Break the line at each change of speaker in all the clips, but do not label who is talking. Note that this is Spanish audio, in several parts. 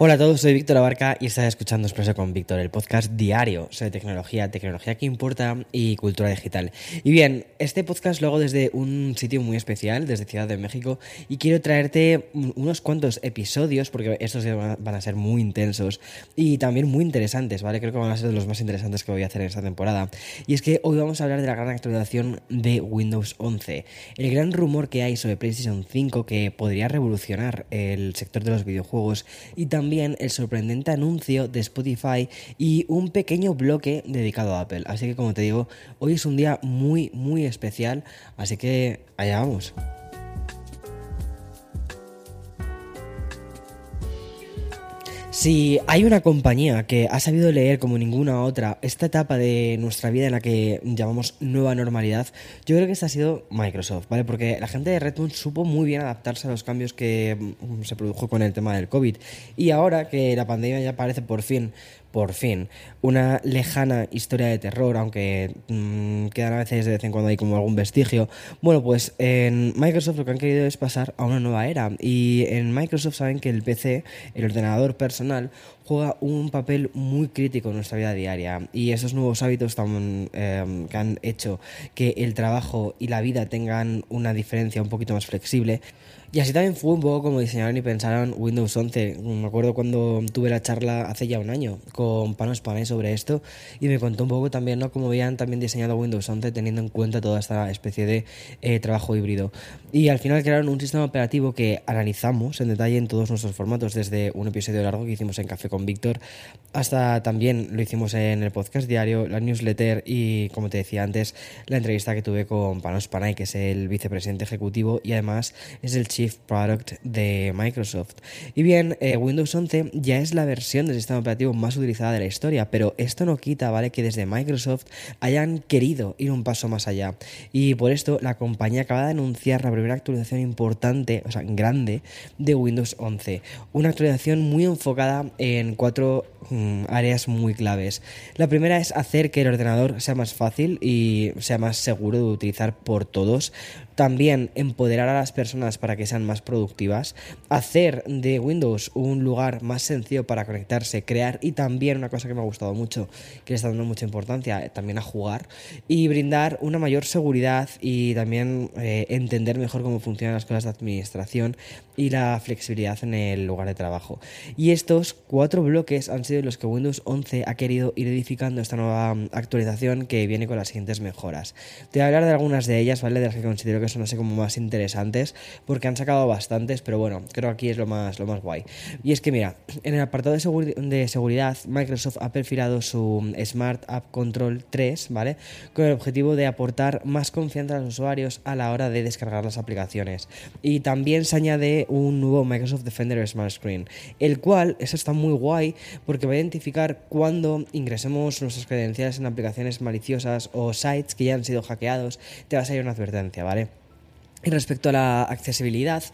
Hola a todos, soy Víctor Abarca y estás escuchando Expreso con Víctor, el podcast diario sobre tecnología, tecnología que importa y cultura digital. Y bien, este podcast lo hago desde un sitio muy especial, desde Ciudad de México, y quiero traerte unos cuantos episodios, porque estos van a ser muy intensos y también muy interesantes, ¿vale? Creo que van a ser de los más interesantes que voy a hacer en esta temporada. Y es que hoy vamos a hablar de la gran actualización de Windows 11, el gran rumor que hay sobre PlayStation 5 que podría revolucionar el sector de los videojuegos y también también el sorprendente anuncio de Spotify y un pequeño bloque dedicado a Apple. Así que como te digo, hoy es un día muy, muy especial, así que allá vamos. Si hay una compañía que ha sabido leer como ninguna otra esta etapa de nuestra vida en la que llamamos nueva normalidad, yo creo que esta ha sido Microsoft, ¿vale? Porque la gente de Redmond supo muy bien adaptarse a los cambios que mm, se produjo con el tema del COVID. Y ahora que la pandemia ya parece por fin por fin, una lejana historia de terror, aunque mmm, quedan a veces de vez en cuando hay como algún vestigio. Bueno, pues en Microsoft lo que han querido es pasar a una nueva era. Y en Microsoft saben que el PC, el ordenador personal, juega un papel muy crítico en nuestra vida diaria. Y esos nuevos hábitos tan, eh, que han hecho que el trabajo y la vida tengan una diferencia un poquito más flexible y así también fue un poco como diseñaron y pensaron Windows 11. Me acuerdo cuando tuve la charla hace ya un año con Panos Panay sobre esto y me contó un poco también ¿no? cómo habían también diseñado Windows 11 teniendo en cuenta toda esta especie de eh, trabajo híbrido. Y al final crearon un sistema operativo que analizamos en detalle en todos nuestros formatos, desde un episodio largo que hicimos en Café con Víctor hasta también lo hicimos en el podcast diario, la newsletter y como te decía antes, la entrevista que tuve con Panos Panay, que es el vicepresidente ejecutivo y además es el Chief Product de Microsoft. Y bien, eh, Windows 11 ya es la versión del sistema operativo más utilizada de la historia, pero esto no quita, ¿vale? Que desde Microsoft hayan querido ir un paso más allá. Y por esto la compañía acaba de anunciar la primera actualización importante, o sea, grande, de Windows 11. Una actualización muy enfocada en cuatro mm, áreas muy claves. La primera es hacer que el ordenador sea más fácil y sea más seguro de utilizar por todos. También empoderar a las personas para que sean más productivas. Hacer de Windows un lugar más sencillo para conectarse, crear y también una cosa que me ha gustado mucho, que le está dando mucha importancia eh, también a jugar. Y brindar una mayor seguridad y también eh, entender mejor cómo funcionan las cosas de administración y la flexibilidad en el lugar de trabajo. Y estos cuatro bloques han sido los que Windows 11 ha querido ir edificando esta nueva mm, actualización que viene con las siguientes mejoras. Te voy a hablar de algunas de ellas, ¿vale? De las que considero que son así como más interesantes, porque han sacado bastantes, pero bueno, creo que aquí es lo más, lo más guay. Y es que mira, en el apartado de, de seguridad, Microsoft ha perfilado su Smart App Control 3, ¿vale? Con el objetivo de aportar más confianza a los usuarios a la hora de descargar las aplicaciones. Y también se añade un nuevo Microsoft Defender Smart Screen, el cual, eso está muy guay, porque va a identificar cuando ingresemos nuestras credenciales en aplicaciones maliciosas o sites que ya han sido hackeados, te va a salir una advertencia, ¿vale? Y respecto a la accesibilidad,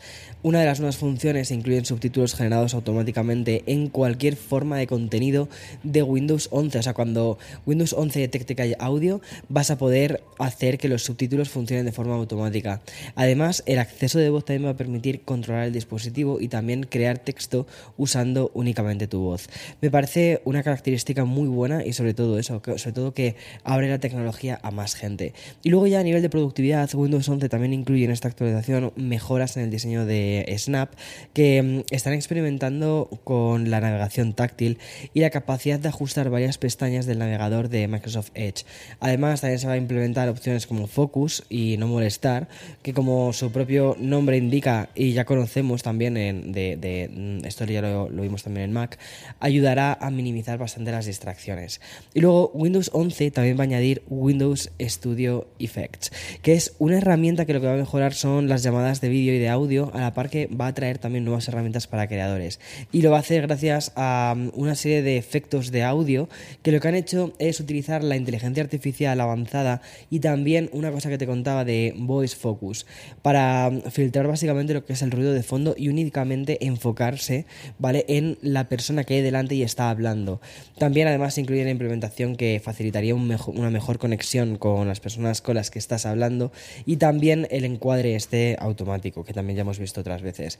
una de las nuevas funciones incluyen subtítulos generados automáticamente en cualquier forma de contenido de Windows 11. O sea, cuando Windows 11 detecte que hay audio, vas a poder hacer que los subtítulos funcionen de forma automática. Además, el acceso de voz también va a permitir controlar el dispositivo y también crear texto usando únicamente tu voz. Me parece una característica muy buena y sobre todo eso, sobre todo que abre la tecnología a más gente. Y luego ya a nivel de productividad, Windows 11 también incluye esta actualización mejoras en el diseño de Snap que mm, están experimentando con la navegación táctil y la capacidad de ajustar varias pestañas del navegador de Microsoft Edge. Además, también se va a implementar opciones como Focus y No Molestar, que como su propio nombre indica y ya conocemos también en, de, mm, esto ya lo, lo vimos también en Mac, ayudará a minimizar bastante las distracciones. Y luego Windows 11 también va a añadir Windows Studio Effects, que es una herramienta que lo que va a mejorar son las llamadas de vídeo y de audio, a la par que va a traer también nuevas herramientas para creadores. Y lo va a hacer gracias a mm, una serie de efectos de audio que lo que han hecho es utilizar la inteligencia artificial avanzada y también una cosa que te contaba de Voice Focus para mm, filtrar básicamente lo que es el ruido de fondo y únicamente enfocarse, ¿vale? En la persona que hay delante y está hablando. También además incluye la implementación que facilitaría una mejor conexión con las personas con las que estás hablando y también el encuadre este automático, que también ya hemos visto otras veces.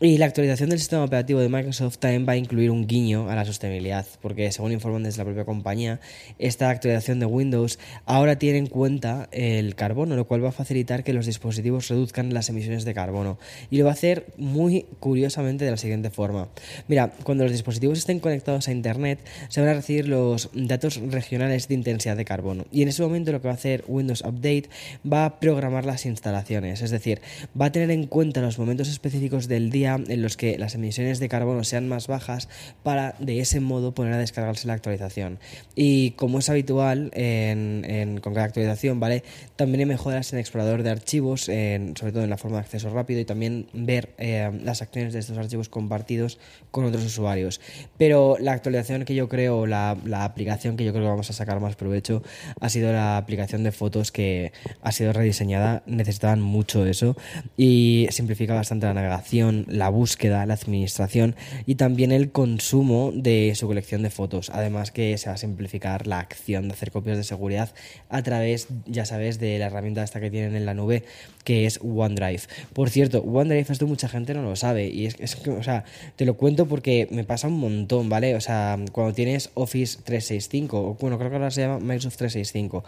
Y la actualización del sistema operativo de Microsoft también va a incluir un guiño a la sostenibilidad, porque según informan desde la propia compañía, esta actualización de Windows ahora tiene en cuenta el carbono, lo cual va a facilitar que los dispositivos reduzcan las emisiones de carbono. Y lo va a hacer muy curiosamente de la siguiente forma. Mira, cuando los dispositivos estén conectados a Internet, se van a recibir los datos regionales de intensidad de carbono. Y en ese momento lo que va a hacer Windows Update va a programar las instalaciones, es decir, va a tener en cuenta los momentos específicos del día en los que las emisiones de carbono sean más bajas para de ese modo poner a descargarse la actualización. Y como es habitual con cada actualización, ¿vale? También hay mejoras en explorador de archivos, sobre todo en la forma de acceso rápido y también ver eh, las acciones de estos archivos compartidos con otros usuarios. Pero la actualización que yo creo, la, la aplicación que yo creo que vamos a sacar más provecho ha sido la aplicación de fotos que ha sido rediseñada, necesitaban mucho eso y simplifica bastante la navegación, la búsqueda, la administración y también el consumo de su colección de fotos. Además que se va a simplificar la acción de hacer copias de seguridad a través, ya sabes, de la herramienta esta que tienen en la nube que es OneDrive. Por cierto, OneDrive esto mucha gente no lo sabe y es, que, o sea, te lo cuento porque me pasa un montón, ¿vale? O sea, cuando tienes Office 365, o bueno, creo que ahora se llama Microsoft 365,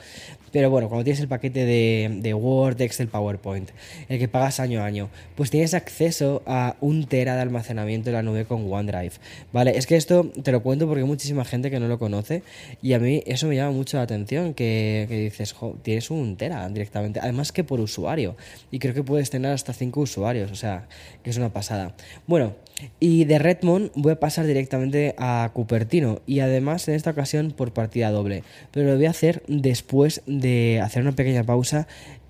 pero bueno, cuando tienes el paquete de, de Word, Excel, PowerPoint, el que pagas año a año, pues tienes acceso a un tera de almacenamiento en la nube con OneDrive, ¿vale? Es que esto te lo cuento porque hay muchísima gente que no lo conoce y a mí eso me llama mucho la atención, que, dices, tienes un tera directamente, además que por usuario y creo que puedes tener hasta 5 usuarios, o sea, que es una pasada. Bueno, y de Redmond voy a pasar directamente a Cupertino y además en esta ocasión por partida doble, pero lo voy a hacer después de hacer una pequeña pausa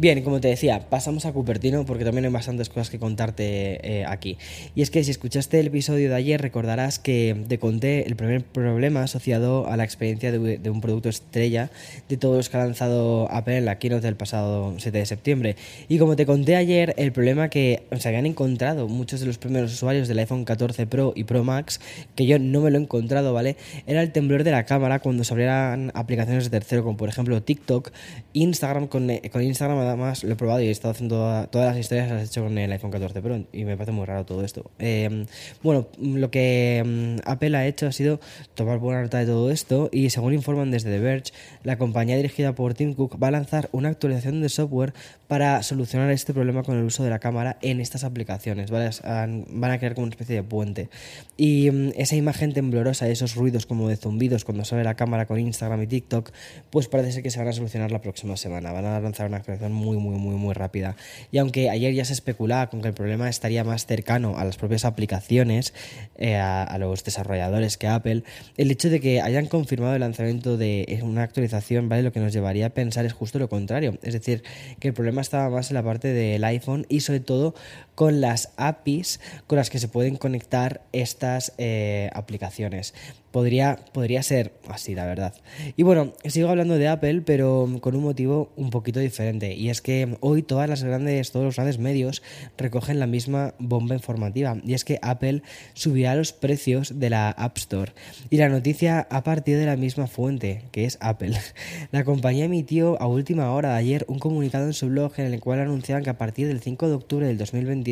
Bien, como te decía, pasamos a Cupertino porque también hay bastantes cosas que contarte eh, aquí. Y es que si escuchaste el episodio de ayer recordarás que te conté el primer problema asociado a la experiencia de, un producto estrella de todos los que ha lanzado Apple en la keynote del pasado 7 de septiembre. Y como te conté ayer, el problema que se habían encontrado muchos de los primeros usuarios del iPhone 14 Pro y Pro Max, que yo no me lo he encontrado, ¿vale? Era el temblor de la cámara cuando se abrieran aplicaciones de tercero, como por ejemplo TikTok, Instagram con, con Instagram más lo he probado y he estado haciendo todas las historias las he hecho con el iPhone 14 Pro y me parece muy raro todo esto. Em, bueno, lo que em, Apple ha hecho ha sido tomar buena nota de todo esto y según informan desde The Verge, la compañía dirigida por Tim Cook va a lanzar una actualización de software para solucionar este problema con el uso de la cámara en estas aplicaciones. Van a crear como una especie de puente. Y em, esa imagen temblorosa, esos ruidos como de zumbidos cuando sale la cámara con Instagram y TikTok, pues parece ser que se van a solucionar la próxima semana. Van a lanzar una actualización muy, muy, muy, muy rápida. Y aunque ayer ya se especulaba con que el problema estaría más cercano a las propias aplicaciones, eh, a, los desarrolladores que Apple, el hecho de que hayan confirmado el lanzamiento de una actualización, ¿vale? Lo que nos llevaría a pensar es justo lo contrario. Es decir, que el problema estaba más en la parte del iPhone y sobre todo con las APIs con las que se pueden conectar estas eh, aplicaciones. Podría, podría ser así, la verdad. Y bueno, sigo hablando de Apple, pero con un motivo un poquito diferente. Y es que hoy todas las grandes, todos los grandes medios recogen la misma bomba informativa. Y es que Apple subirá los precios de la App Store. Y la noticia ha partido de la misma fuente, que es Apple. La compañía emitió a última hora de ayer un comunicado en su blog en el cual anunciaban que a partir del 5 de octubre del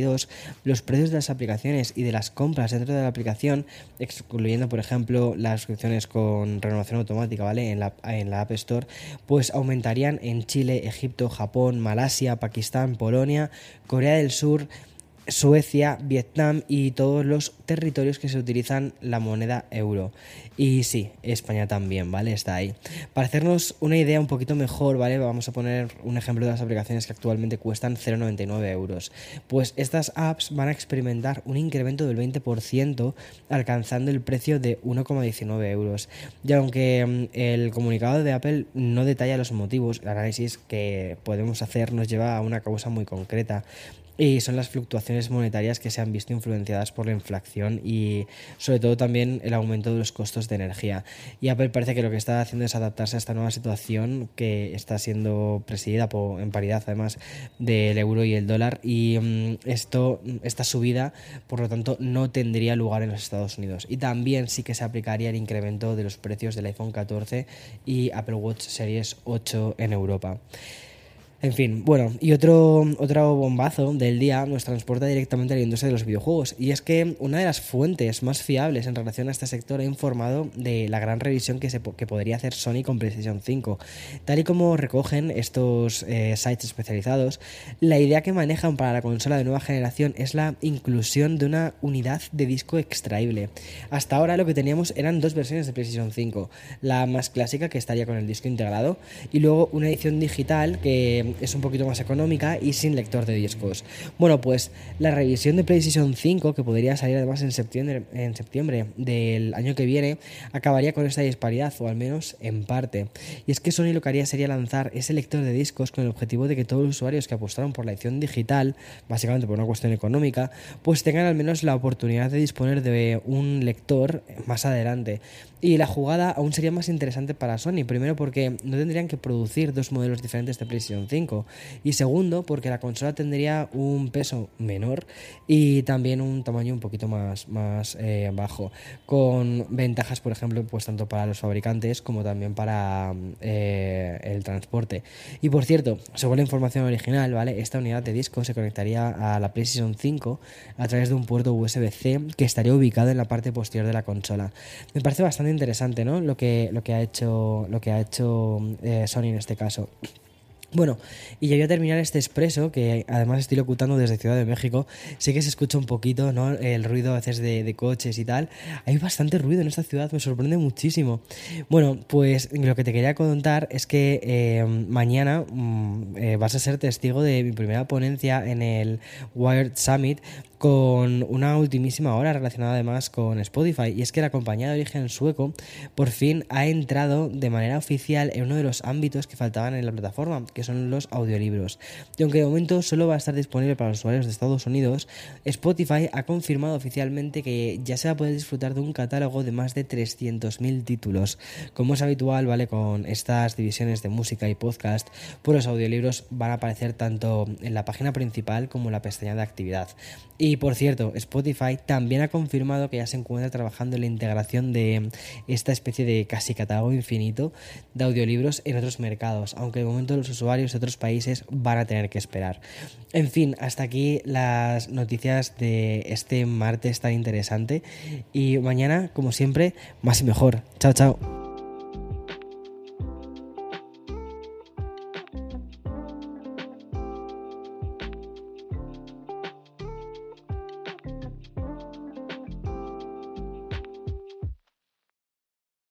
2022 los precios de las aplicaciones y de las compras dentro de la aplicación, excluyendo por ejemplo ejemplo, las suscripciones con renovación automática, ¿vale? En la, en la App Store, pues aumentarían en Chile, Egipto, Japón, Malasia, Pakistán, Polonia, Corea del Sur, Suecia, Vietnam y todos los territorios que se utilizan la moneda euro. Y sí, España también, ¿vale? Está ahí. Para hacernos una idea un poquito mejor, ¿vale? Vamos a poner un ejemplo de las aplicaciones que actualmente cuestan 0,99 euros. Pues estas apps van a experimentar un incremento del 20% alcanzando el precio de 1,19 euros. Y aunque mm, el comunicado de Apple no detalla los motivos, el análisis que podemos hacer nos lleva a una causa muy concreta y son las fluctuaciones monetarias que se han visto influenciadas por la inflación y sobre todo también el aumento de los costos de energía. Y Apple parece que lo que está haciendo es adaptarse a esta nueva situación que está siendo presidida por, en paridad además del euro y el dólar y mm, esto esta subida por lo tanto no tendría lugar en los Estados Unidos y también sí que se aplicaría el incremento de los precios del iPhone 14 y Apple Watch Series 8 en Europa. En fin, bueno, y otro, otro bombazo del día nos transporta directamente a la industria de los videojuegos. Y es que una de las fuentes más fiables en relación a este sector ha informado de la gran revisión que, se, que podría hacer Sony con PlayStation 5. Tal y como recogen estos eh, sites especializados, la idea que manejan para la consola de nueva generación es la inclusión de una unidad de disco extraíble. Hasta ahora lo que teníamos eran dos versiones de PlayStation 5. La más clásica, que estaría con el disco integrado, y luego una edición digital que es un poquito más económica y sin lector de discos. Bueno, pues la revisión de PlayStation 5, que podría salir además en septiembre, en septiembre del año que viene, acabaría con esta disparidad, o al menos en parte. Y es que Sony lo que haría sería lanzar ese lector de discos con el objetivo de que todos los usuarios que apostaron por la edición digital, básicamente por una cuestión económica, pues tengan al menos la oportunidad de disponer de un lector más adelante. Y la jugada aún sería más interesante para Sony, primero porque no tendrían que producir dos modelos diferentes de PlayStation 5, y segundo, porque la consola tendría un peso menor y también un tamaño un poquito más, más eh, bajo, con ventajas, por ejemplo, pues tanto para los fabricantes como también para eh, el transporte. Y por cierto, según la información original, ¿vale? Esta unidad de disco se conectaría a la PlayStation 5 a través de un puerto USB-C que estaría ubicado en la parte posterior de la consola. Me parece bastante interesante, ¿no? Lo que, lo que ha hecho, lo que ha hecho eh, Sony en este caso. Bueno, y ya voy a terminar este expreso, que además estoy locutando desde Ciudad de México. Sé que se escucha un poquito, ¿no? El ruido a veces de, coches y tal. Hay bastante ruido en esta ciudad, me sorprende muchísimo. Bueno, pues lo que te quería contar es que eh, mañana mm, eh, vas a ser testigo de mi primera ponencia en el Wired Summit con una ultimísima hora relacionada además con Spotify y es que la compañía de origen sueco por fin ha entrado de manera oficial en uno de los ámbitos que faltaban en la plataforma, que son los audiolibros. Y aunque de momento solo va a estar disponible para los usuarios de Estados Unidos, Spotify ha confirmado oficialmente que ya se va a poder disfrutar de un catálogo de más de 300.000 títulos. Como es habitual, ¿vale? Con estas divisiones de música y podcast, pues los audiolibros van a aparecer tanto en la página principal como en la pestaña de actividad. Y por cierto, Spotify también ha confirmado que ya se encuentra trabajando en la integración de esta especie de casi catálogo infinito de audiolibros en otros mercados, aunque de momento los usuarios de otros países van a tener que esperar. En fin, hasta aquí las noticias de este martes tan interesante y mañana, como siempre, más y mejor. Chao, chao.